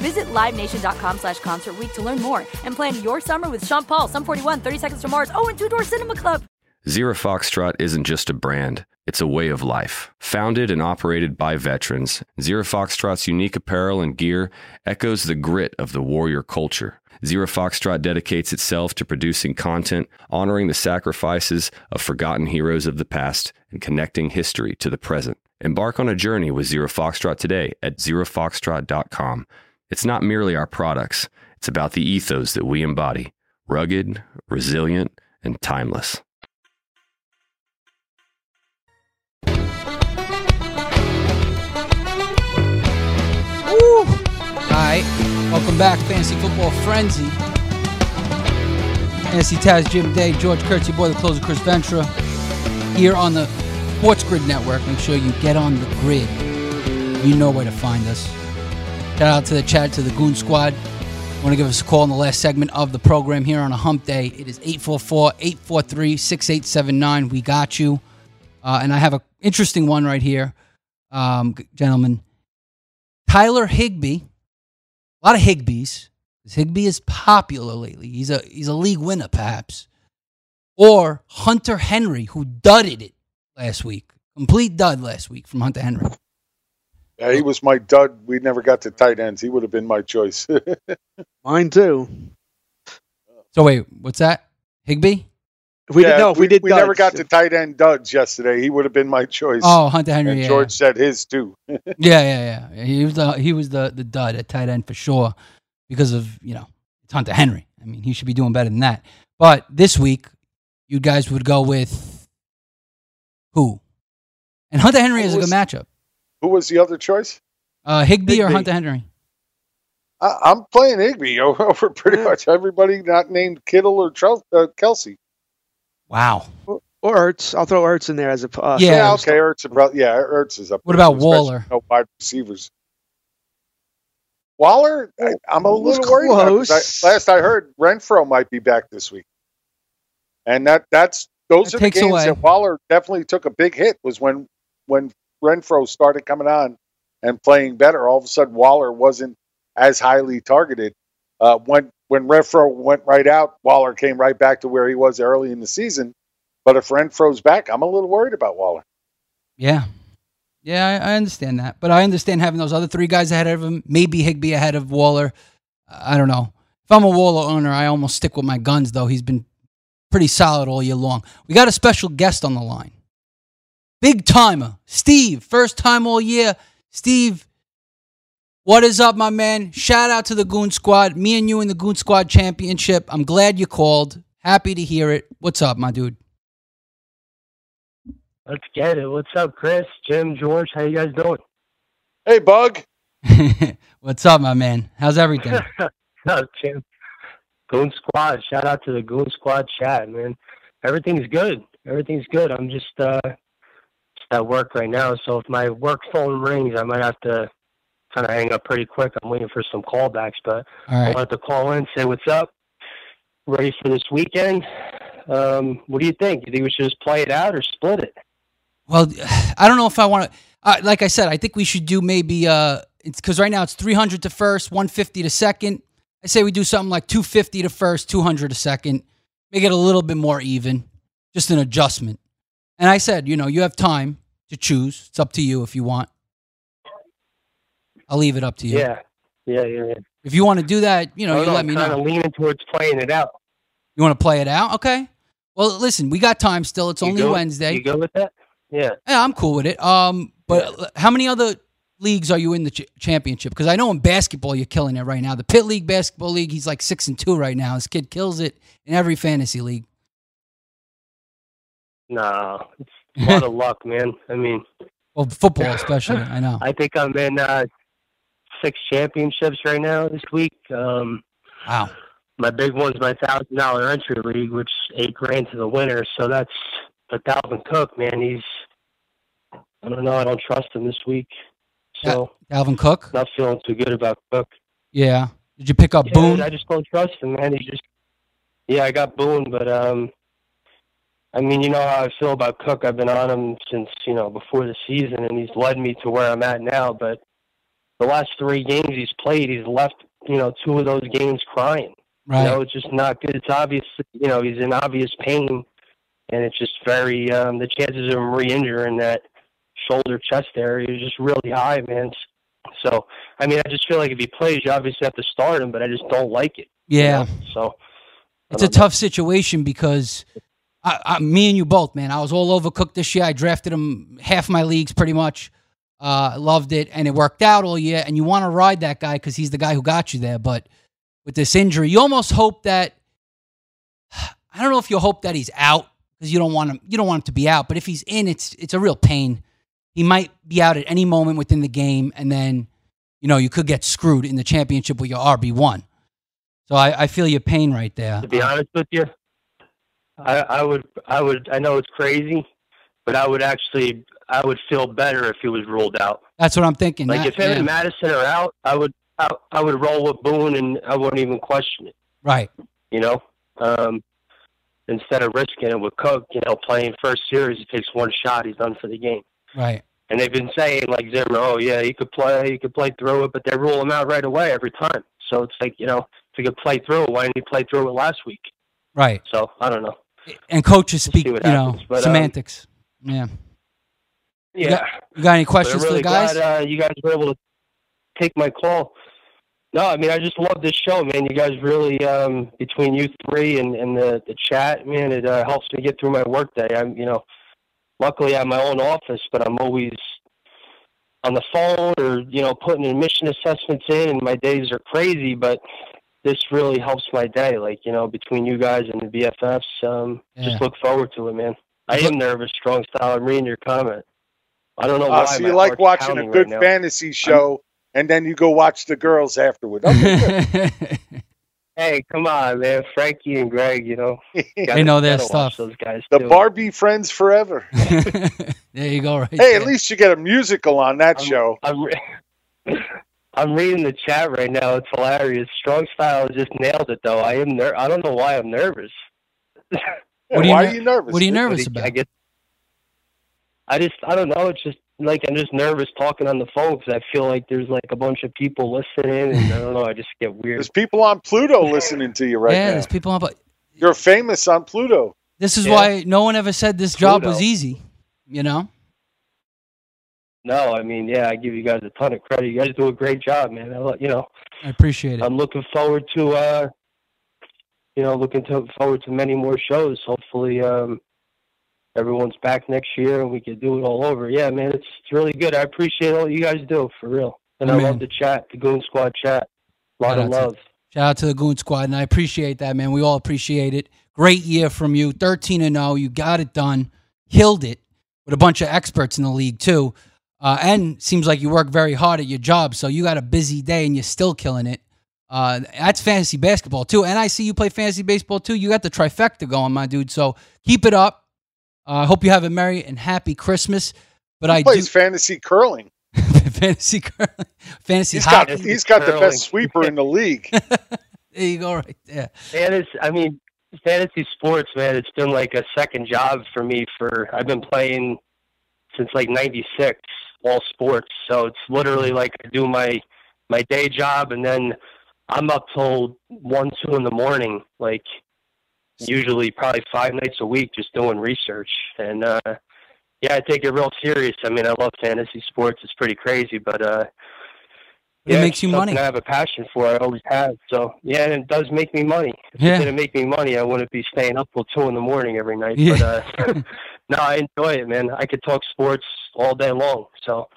S10: Visit LiveNation.com slash Concert to learn more and plan your summer with Sean Paul, Sum 41, 30 Seconds to Mars, oh, and Two Door Cinema Club.
S12: Zero Foxtrot isn't just a brand, it's a way of life. Founded and operated by veterans, Zero Foxtrot's unique apparel and gear echoes the grit of the warrior culture. Zero Foxtrot dedicates itself to producing content, honoring the sacrifices of forgotten heroes of the past, and connecting history to the present. Embark on a journey with Zero Foxtrot today at zerofoxtrot.com. It's not merely our products, it's about the ethos that we embody rugged, resilient, and timeless.
S5: Welcome back, Fantasy Football Frenzy. Fantasy Taz, Jim Day, George Kurtz, your boy, the closer, Chris Ventura, here on the Sports Grid Network. Make sure you get on the grid. You know where to find us. Shout out to the chat, to the Goon Squad. Want to give us a call in the last segment of the program here on a hump day. It is 844 843 6879. We got you. Uh, and I have an interesting one right here, um, gentlemen. Tyler Higbee, a lot of Higbees. Higbee is popular lately. He's a he's a league winner, perhaps. Or Hunter Henry, who dudded it last week. Complete dud last week from Hunter Henry.
S6: Yeah, he was my dud. We never got to tight ends. He would have been my choice. (laughs)
S7: Mine too.
S5: So wait, what's that? Higbee?
S7: If we
S6: Yeah,
S7: did no, if we, did
S6: we never got to tight end duds yesterday. He would have been my choice.
S5: Oh, Hunter Henry.
S6: And
S5: yeah,
S6: George said his too. (laughs)
S5: yeah, yeah, yeah. He was the he was the the dud at tight end for sure because of you know it's Hunter Henry. I mean, he should be doing better than that. But this week, you guys would go with who? And Hunter Henry is a good matchup.
S6: Who was the other choice?
S5: Uh, Higbee, or
S6: Higbee.
S5: Hunter Henry?
S6: I, I'm playing Higbee (laughs) over pretty much everybody not named Kittle or Trel- uh, Kelce.
S5: Wow.
S7: Or Ertz. I'll throw Ertz in there as a uh,
S6: yeah, okay. Ertz, is prob- yeah, Ertz is up.
S5: What
S6: there,
S5: about Waller?
S6: No wide receivers. Waller, I, I'm a
S7: It was
S6: little worried. About it, 'cause
S7: close.
S6: I, last I heard, Renfrow might be back this week, and that that's those
S5: That
S6: are the games
S5: away.
S6: that Waller definitely took a big hit. Was when when Renfrow started coming on and playing better. All of a sudden, Waller wasn't as highly targeted. Uh, when when Renfrow went right out, Waller came right back to where he was early in the season. But if Renfrow's back, I'm a little worried about Waller.
S5: Yeah. Yeah, I, I understand that. But I understand having those other three guys ahead of him, maybe Higbee ahead of Waller. I don't know. If I'm a Waller owner, I almost stick with my guns, though. He's been pretty solid all year long. We got a special guest on the line. Big timer, Steve. First time all year. Steve, what is up, my man? Shout out to the Goon Squad. Me and you in the Goon Squad Championship. I'm glad you called. Happy to hear it. What's up, my dude?
S13: Let's get it. What's up, Chris, Jim, George? How you guys doing?
S6: Hey, Bug. (laughs)
S5: What's up, my man? How's everything? (laughs)
S13: no, Jim. Goon Squad. Shout out to the Goon Squad chat, man. Everything's good. Everything's good. I'm just uh just at work right now, so if my work phone rings, I might have to kind of hang up pretty quick. I'm waiting for some callbacks, but
S5: All
S13: I wanted to call in, say what's up. Ready for this weekend? Um, what do you think? You think we should just play it out or split it?
S5: Well, (sighs) I don't know if I want to. Uh, like I said, I think we should do maybe uh, it's because right now it's 300 to first, 150 to second. I say we do something like 250 to first, 200 to second. Make it a little bit more even, just an adjustment. And I said, you know, you have time to choose. It's up to you if you want. I'll leave it up to you.
S13: Yeah, yeah, yeah. yeah.
S5: If you want to do that, you know,
S13: I don't
S5: you
S13: know,
S5: let
S13: I'm
S5: me
S13: kind of leaning towards playing it out.
S5: You want to play it out? Okay. Well, listen, we got time still. It's
S13: You
S5: only
S13: go-
S5: Wednesday.
S13: You go with that? Yeah.
S5: Yeah, I'm cool with it. Um, but how many other leagues are you in the ch- championship? Because I know in basketball you're killing it right now. The Pit League basketball league, he's like six and two right now. His kid kills it in every fantasy league.
S13: No, it's a lot of luck, man. I mean,
S5: Well, football especially. I know.
S13: I think I'm in uh, six championships right now this week. Um,
S5: wow.
S13: My big one's my thousand dollar entry league, which eight grand to the winner. So that's but Dalvin Cook, man. He's I don't know. I don't trust him this week. So
S5: Dalvin Cook.
S13: not feeling too good about Cook.
S5: Yeah. Did you pick up
S13: Yeah,
S5: Boone?
S13: I just don't trust him, man. He just yeah, I got Boone, but um, I mean, you know how I feel about Cook. I've been on him since you know before the season, and he's led me to where I'm at now. But the last three games he's played, he's left you know two of those games crying.
S5: Right.
S13: You know, it's just not good. It's obvious, you know, he's in obvious pain, and it's just very um, the chances of him re-injuring that shoulder chest area is just really high, man. So, I mean, I just feel like if he plays, you obviously have to start him, but I just don't like it. you
S5: Yeah.
S13: know? So,
S5: It's a tough situation because I, I, me and you both, man. I was all over Cook this year. I drafted him half my leagues pretty much. Uh, loved it, and it worked out all year. And you want to ride that guy because he's the guy who got you there. But with this injury, you almost hope that (sighs) I don't know if you hope that he's out because you don't want him. You don't want him to be out. But if he's in, it's it's a real pain. He might be out at any moment within the game, and then you know you could get screwed in the championship with your RB one. So I, I feel your pain right there.
S13: to be honest with you, I, I would, I would, I know it's crazy, but I would actually, I would feel better if he was ruled out.
S5: That's what I'm thinking.
S13: Like
S5: That-
S13: if him
S5: yeah.
S13: and Mattison are out, I would, I, I would roll with Boone, and I wouldn't even question it.
S5: Right.
S13: You know, um, instead of risking it with Cook, you know, playing first series, he takes one shot, he's done for the game.
S5: Right.
S13: And they've been saying like zero, oh yeah, he could play, he could play through it, but they rule him out right away every time. So it's like, you know, if he could play through it, why didn't he play through it last week?
S5: Right.
S13: So I don't know.
S5: And coaches speak, you know,
S13: but, um,
S5: semantics. yeah. You
S13: Yeah.
S5: got, you got any questions
S13: I'm
S5: for the guys?
S13: Glad, uh, you guys were able to take my call. No, I mean I just love this show, man. You guys really um, between you three and, and the the chat, man, it uh, helps me get through my workday. I'm, you know, luckily I have my own office, but I'm always on the phone or you know putting admission assessments in, and my days are crazy. But this really helps my day. Like you know, between you guys and the BFFs, um,
S6: Yeah.
S13: just look forward to it, man. I am nervous, strong style. I'm reading your comment. I don't know
S6: Uh,
S13: why.
S6: so you like watching a good
S13: right
S6: fantasy show, and then you go watch the girls afterward. Okay. (laughs)
S13: Hey, come on, man. Frankie and Greg, you know. (laughs)
S5: They know their stuff.
S13: Those guys
S6: the
S13: too.
S6: Barbie friends forever. (laughs)
S5: there you go. Right.
S6: hey, at least you get a musical on that show.
S13: I'm, re- I'm reading the chat right now. It's hilarious. Strong style just nailed it, though. I am ner- I don't know why I'm nervous.
S5: What are you
S6: why
S5: ner-
S6: are you nervous?
S5: what are you
S13: But
S5: nervous
S13: it-
S5: about?
S13: I guess I just I don't know. It's just like I'm just nervous talking on the phone because I feel like there's like a bunch of people listening, and I don't know. I just get weird.
S6: There's people on Pluto listening to you right
S5: yeah,
S6: now.
S5: there's people on. But
S6: You're famous on Pluto.
S5: this is
S13: Yeah.
S5: why no one ever said this job was easy. You know.
S13: No, I mean, yeah, I give you guys a ton of credit. You guys do a great job, man. I, you know,
S5: I appreciate it.
S13: I'm looking forward to, uh, you know, looking to, forward to many more shows. Hopefully, um, everyone's back next year and we can do it all over. Yeah, man, it's, it's really good. I appreciate all you guys do for real, and I love the chat, the Goon Squad chat. A lot
S5: Shout
S13: of
S5: out to-
S13: love.
S5: Shout out to the Goon Squad, and I appreciate that, man. We all appreciate it. Great year from you, thirteen and zero. You got it done, killed it with a bunch of experts in the league too, uh, and seems like you work very hard at your job. So you got a busy day, and you're still killing it. Uh, that's fantasy basketball too, and I see you play fantasy baseball too. You got the trifecta going, my dude. So keep it up. Uh, I hope you have a merry and happy Christmas. But I
S6: He
S5: do
S6: plays fantasy curling. (laughs)
S5: fantasy curling, fantasy
S6: He's got
S5: hockey.
S6: he's got the best sweeper in the league. (laughs)
S5: There you go, right there.
S13: Man, it's, I mean, fantasy sports, man, it's been like a second job for me for, I've been playing since like 96, all sports. So it's literally like I do my, my day job and then I'm up till one, two in the morning, like usually probably five nights a week just doing research. And, uh, yeah, I take it real serious. I mean, I love fantasy sports. It's pretty crazy, but, uh,
S5: it
S13: yeah,
S5: makes you money.
S13: I have a passion for. I always have. So yeah, and it does make me money. If
S5: Yeah.
S13: it didn't make me money, I wouldn't be staying up till two in the morning every night.
S5: Yeah.
S13: But uh, (laughs) (laughs) no, I enjoy it, man. I could talk sports all day long. So,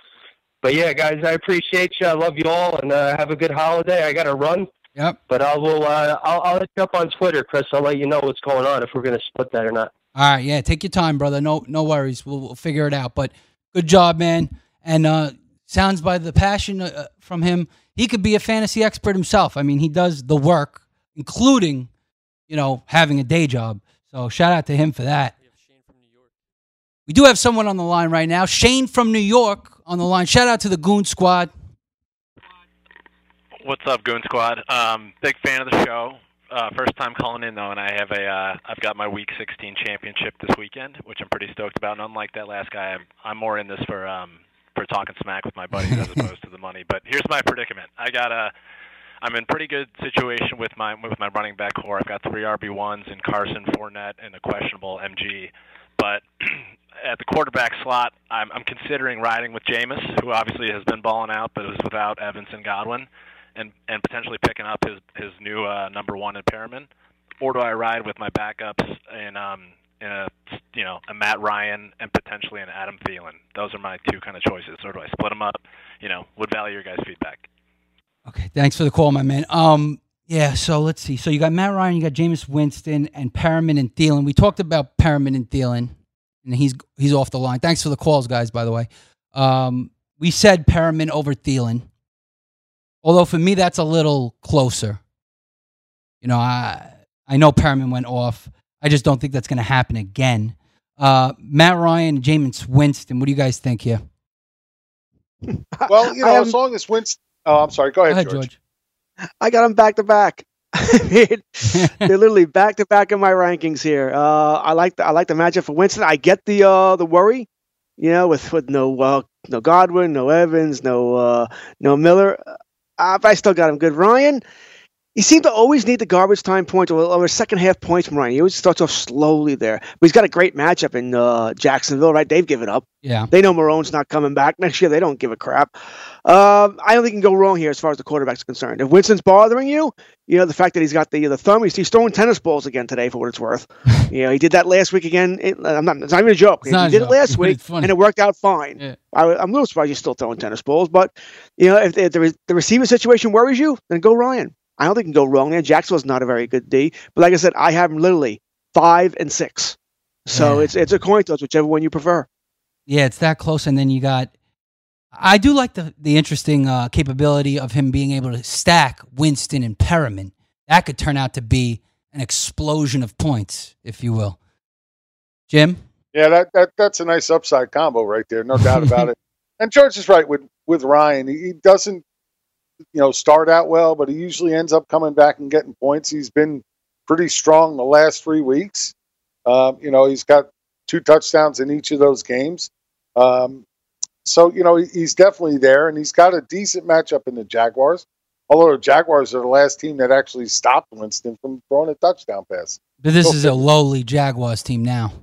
S13: but yeah, guys, I appreciate you. I love you all, and uh, have a good holiday. I got to run.
S5: Yep.
S13: But I will. Uh, I'll, I'll hit you up on Twitter, Chris. I'll let you know what's going on if we're going to split that or not.
S5: All right, yeah, take your time, brother. No, no worries. We'll, we'll figure it out. But good job, man. And uh, sounds by the passion uh, from him, he could be a fantasy expert himself. I mean, he does the work, including, you know, having a day job. So shout out to him for that. We do have someone on the line right now. Shane from New York on the line. Shout out to the Goon Squad.
S14: What's up, Goon Squad? Um, big fan of the show. Uh, first time calling in though, and I have a uh, I've got my Week 16 championship this weekend, which I'm pretty stoked about. And unlike that last guy, I'm I'm more in this for um for talking smack with my buddies as (laughs) opposed to the money. But here's my predicament. I got a I'm in pretty good situation with my with my running back core. I've got three RB ones in Carson, Fournette, and a questionable MG. But (clears throat) at the quarterback slot, I'm I'm considering riding with Jameis, who obviously has been balling out, but is without Evans and Godwin and and potentially picking up his his new uh, number one in Perriman, or do I ride with my backups in um in a you know a Matt Ryan and potentially an Adam Thielen? Those are my two kind of choices. Or do I split them up? You know, would value your guys' feedback.
S5: Okay, thanks for the call, my man. Um, yeah, so let's see. So you got Matt Ryan, you got Jameis Winston, and Perriman and Thielen. We talked about Perriman and Thielen, and he's he's off the line. Thanks for the calls, guys. By the way, um, we said Perriman over Thielen. Although for me, that's a little closer. You know, I I know Perriman went off. I just don't think that's going to happen again. Uh, Matt Ryan and Jameis Winston. What do you guys think here?
S6: Well, you know, as long as Winston. Oh, I'm sorry. Go ahead, George.
S7: I got them back to back. (laughs) (laughs) They're literally back to back in my rankings here. Uh, I like the I like the matchup for Winston. I get the uh, the worry, you know, with with no uh, no Godwin, no Evans, no uh, no Miller. Uh, but I still got him good. Ryan, he seemed to always need the garbage time points or, or second half points from Ryan. He always starts off slowly there, but he's got a great matchup in uh, Jacksonville, right? They've given up.
S5: Yeah.
S7: They know Marrone's not coming back next year. They don't give a crap. Um, I don't think you can go wrong here as far as the quarterback's concerned. If Winston's bothering you, you know the fact that he's got the the thumb. He's, he's throwing tennis balls again today for what it's worth. (laughs) you know he did that last week again. It, I'm not. It's not even a joke. He
S5: a
S7: did
S5: joke,
S7: it last week and it worked out fine.
S5: Yeah.
S7: I, I'm a little surprised he's still throwing tennis balls, but you know if, if the the receiver situation worries you, then go Ryan. I don't think you can go wrong there. Jacksonville's not a very good D, but like I said, I have him literally five and six. So
S5: Yeah.
S7: it's it's a coin toss, whichever one you prefer.
S5: Yeah, it's that close. And then you got, I do like the the interesting uh, capability of him being able to stack Winston and Perriman. That could turn out to be an explosion of points, if you will. Jim,
S6: Yeah, that, that that's a nice upside combo right there, no doubt about it. (laughs) And George is right with with Ryan. He, he doesn't, you know, start out well, but he usually ends up coming back and getting points. He's been pretty strong the last three weeks. Um, you know, he's got two touchdowns in each of those games. Um, so you know he's definitely there, and he's got a decent matchup in the Jaguars. Although the Jaguars are the last team that actually stopped Winston from throwing a touchdown pass.
S5: But this
S6: So-
S5: is a lowly Jaguars team now.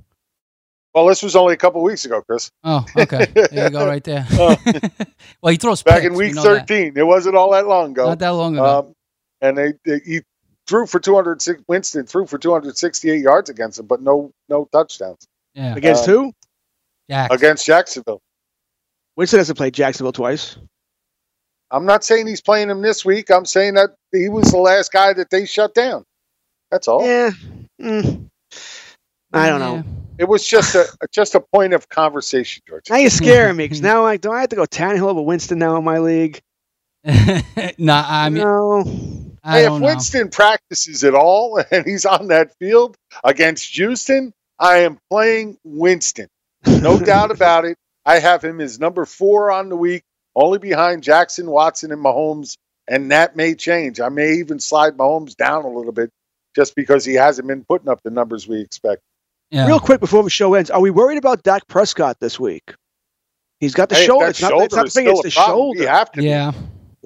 S6: Well, this was only a couple weeks ago, Chris.
S5: Oh, okay. There you go, right there. (laughs)
S6: Uh, (laughs)
S5: well, he throws
S6: back
S5: picks,
S6: in
S5: we
S6: week
S5: know that.
S6: 13. It wasn't all that long ago.
S5: Not that long ago.
S6: Um, and they, they he threw for 206. Winston threw for 268 yards against him, but no no touchdowns
S5: Yeah.
S7: Against
S6: Uh,
S7: who?
S5: Jax.
S6: against Jacksonville.
S7: Winston hasn't played Jacksonville twice.
S6: I'm not saying he's playing him this week. I'm saying that he was the last guy that they shut down. That's all.
S7: Yeah. Mm. I don't know.
S6: It was just a (laughs) just a point of conversation, George.
S7: Now you're scaring me because (laughs) now I do I have to go Tannehill over Winston now in my league. (laughs)
S5: nah, I mean,
S7: no.
S5: I
S6: Hey, if
S5: don't know.
S6: Winston practices at all and he's on that field against Houston, I am playing Winston. No doubt about it. I have him as number four on the week, only behind Jackson, Watson, and Mahomes. And that may change. I may even slide Mahomes down a little bit just because he hasn't been putting up the numbers we expect.
S7: Real quick before the show ends, are we worried about Dak Prescott this week? He's got the
S6: Hey,
S7: shoulder. It's not, it's
S6: shoulder
S7: not the thing, it's the shoulder.
S6: We have to be.
S5: Yeah.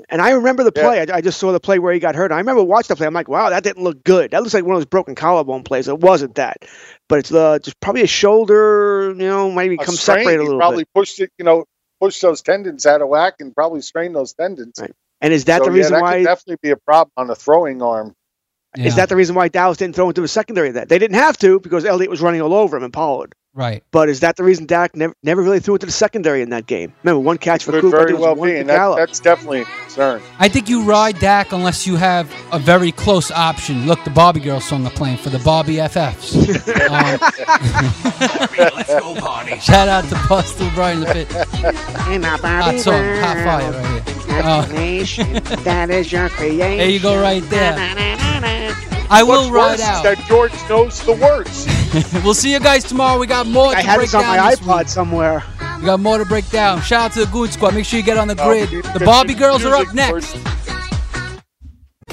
S7: And I remember the
S6: Yeah.
S7: play. I, I just saw the play where he got hurt. I remember watching the play. I'm like, wow, that didn't look good. That looks like one of those broken collarbone plays. It wasn't that, but it's the just probably a shoulder. You know, might
S6: A
S7: become
S6: strain,
S7: separated a
S6: he
S7: little
S6: probably
S7: bit.
S6: pushed it, you know, pushed those tendons out of whack and probably strained those tendons.
S7: And is that
S6: So,
S7: the
S6: yeah,
S7: reason
S6: that
S7: why?
S6: could definitely be a problem on the throwing arm.
S7: Is that the reason why Dallas didn't throw into the secondary? That they didn't have to because Elliott was running all over him and Pollard.
S5: Right.
S7: But is that the reason Dak never, never really threw into the secondary in that game? Remember, one catch for
S6: Could
S7: Cooper.
S6: Very
S7: think it was
S6: well
S7: one
S6: be, and that, that's definitely a concern.
S5: I think you ride Dak unless you have a very close option. Look, the Bobby Girl song are playing for the Bobby FFs.
S4: Let's go party.
S5: Shout out to Buster Brian in the Pit.
S7: Hot
S5: Hot song, hot fire right here. Oh.
S7: that is your creation.
S5: There you go, right there. I will
S6: What's
S5: ride
S6: worse is
S5: out.
S6: that George knows the words. (laughs)
S5: we'll see you guys tomorrow. We got more
S7: I
S5: to
S7: had
S5: break
S7: this on
S5: down
S7: my iPod
S5: week.
S7: somewhere.
S5: We got more to break down. Shout out to the Goon Squad. Make sure you get on the
S6: Oh,
S5: grid.
S6: we need to
S5: The
S6: get
S5: Bobby Girls are up next.
S6: first.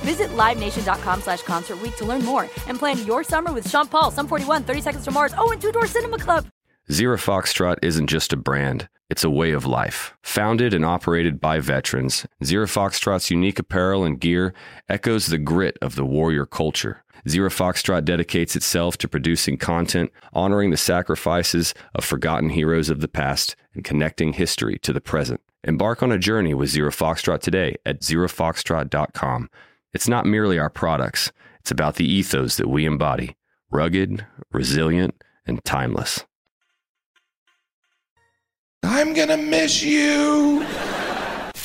S10: Visit LiveNation.com slash Concert to learn more and plan your summer with Sean Paul, Sum 41, 30 Seconds to Mars, oh, and Two Door Cinema Club.
S12: Zero Foxtrot isn't just a brand, it's a way of life. Founded and operated by veterans, Zero Foxtrot's unique apparel and gear echoes the grit of the warrior culture. Zero Foxtrot dedicates itself to producing content, honoring the sacrifices of forgotten heroes of the past, and connecting history to the present. Embark on a journey with Zero Foxtrot today at zerofoxtrot.com. It's not merely our products, it's about the ethos that we embody rugged, resilient, and timeless.
S4: I'm gonna miss you.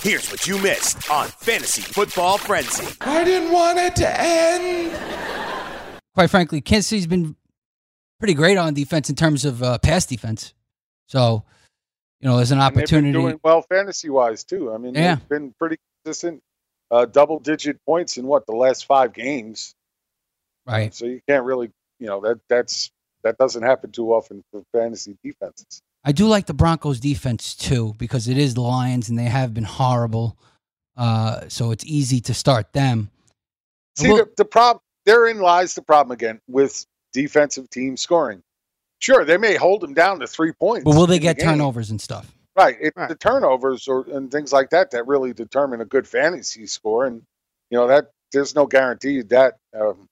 S4: Here's what you missed on Fantasy Football Frenzy. I didn't want it to end.
S5: Quite frankly, Kansas City's been pretty great on defense in terms of uh, pass defense. So, you know, there's an
S6: And they've been
S5: opportunity.
S6: doing well fantasy wise too. I mean,
S5: Yeah.
S6: they've been pretty consistent, uh, double digit points in what the last five games.
S5: Right.
S6: So you can't really, you know, that that's that doesn't happen too often for fantasy defenses.
S5: I do like the Broncos defense too because it is the Lions and they have been horrible. Uh, so it's easy to start them.
S6: See,
S5: Well-
S6: the, the problem therein lies the problem again with defensive team scoring. Sure, they may hold them down to three points,
S5: But will they
S6: the
S5: get turnovers and stuff?
S6: Right, it's the turnovers or and things like that that really determine a good fantasy score. And you know that there's no guarantee that um,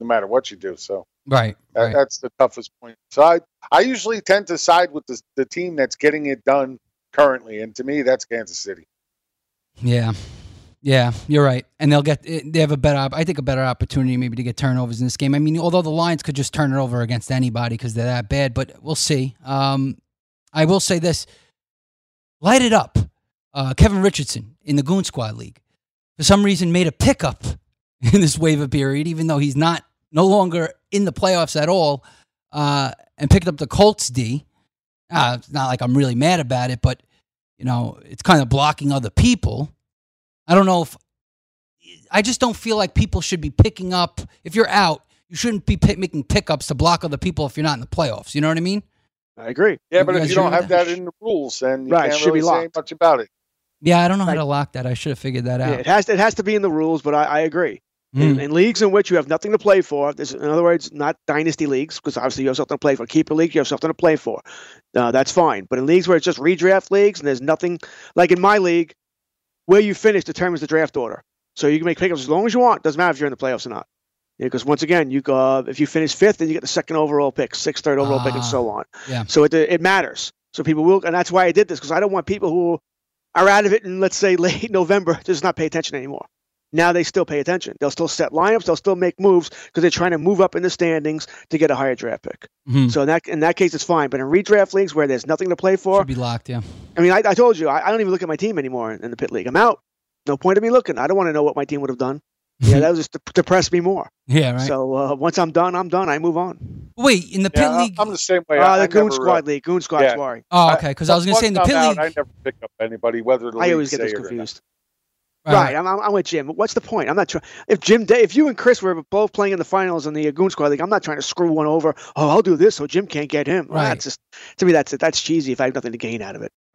S6: no matter what you do. So
S5: Right.
S6: that,
S5: right.
S6: that's the toughest point. So I I usually tend to side with the the team that's getting it done currently, and to me that's Kansas City.
S5: Yeah. Yeah, you're right. And they'll get they have a better I think a better opportunity maybe to get turnovers in this game. I mean, although the Lions could just turn it over against anybody cuz they're that bad, but we'll see. Um I will say this. Light it up. Uh, Kevin Richardson in the Goon Squad League for some reason made a pickup (laughs) in this waiver period even though he's not no longer in the playoffs at all uh, and picked up the Colts D. Uh, it's not like I'm really mad about it, but you know, it's kind of blocking other people. I don't know if I just don't feel like people should be picking up. If you're out, you shouldn't be pick, making pickups to block other people if you're not in the playoffs. You know what I mean?
S7: I agree.
S6: Yeah, but if you don't have
S5: with
S6: that in the rules, then you
S7: Right,
S6: can't
S7: should be
S6: really say
S7: locked.
S6: much about it.
S5: Yeah, I don't know how to lock that. I should have figured that
S7: Yeah,
S5: out.
S7: it has it has to be in the rules, but I, I agree. In,
S5: Mm.
S7: in leagues in which you have nothing to play for, this, in other words, not dynasty leagues, because obviously you have something to play for. Keeper league, you have something to play for. Uh, that's fine. But in leagues where it's just redraft leagues and there's nothing, like in my league, where you finish determines the draft order. So you can make pickups as long as you want. Doesn't matter if you're in the playoffs or not. Because once again, you uh, if you finish fifth, then you get the second overall pick, sixth, third overall pick, and so on.
S5: Yeah.
S7: So it it matters. So people will, and that's why I did this because I don't want people who are out of it in let's say (laughs) late November to just not pay attention anymore. Now they still pay attention. They'll still set lineups. They'll still make moves because they're trying to move up in the standings to get a higher draft pick.
S5: Mhm.
S7: So in that in that case, it's fine. But in redraft leagues where there's nothing to play for,
S5: Should be locked, yeah.
S7: I mean, I, I told you I, I don't even look at my team anymore in, in the pit league. I'm out. No point of me looking. I don't want to know what my team would have done. Yeah, (laughs) that was just to depress me more.
S5: Yeah, right.
S7: So uh, once I'm done, I'm done. I move on.
S5: Wait, in the pit
S6: Yeah,
S5: league.
S6: I'm the same way.
S7: Uh, the
S6: I
S7: Goon
S6: never,
S7: Squad
S6: uh,
S7: League, Goon Squad,
S6: yeah.
S7: sorry.
S5: Oh, okay. Because I was going to say in the
S6: once
S5: pit
S6: I'm
S5: league.
S6: I never pick up anybody, whether the
S7: I always get this
S6: say it or not.
S7: confused.
S5: Right.
S7: Right, I'm, I'm, I'm with Jim. What's the point? I'm not trying. If Jim, Day, if you and Chris were both playing in the finals in the uh, Goon Squad League, I'm not trying to screw one over. Oh, I'll do this so Jim can't get him. Well,
S5: Right.
S7: That's just to me. That's it. That's cheesy. If I have nothing to gain out of it.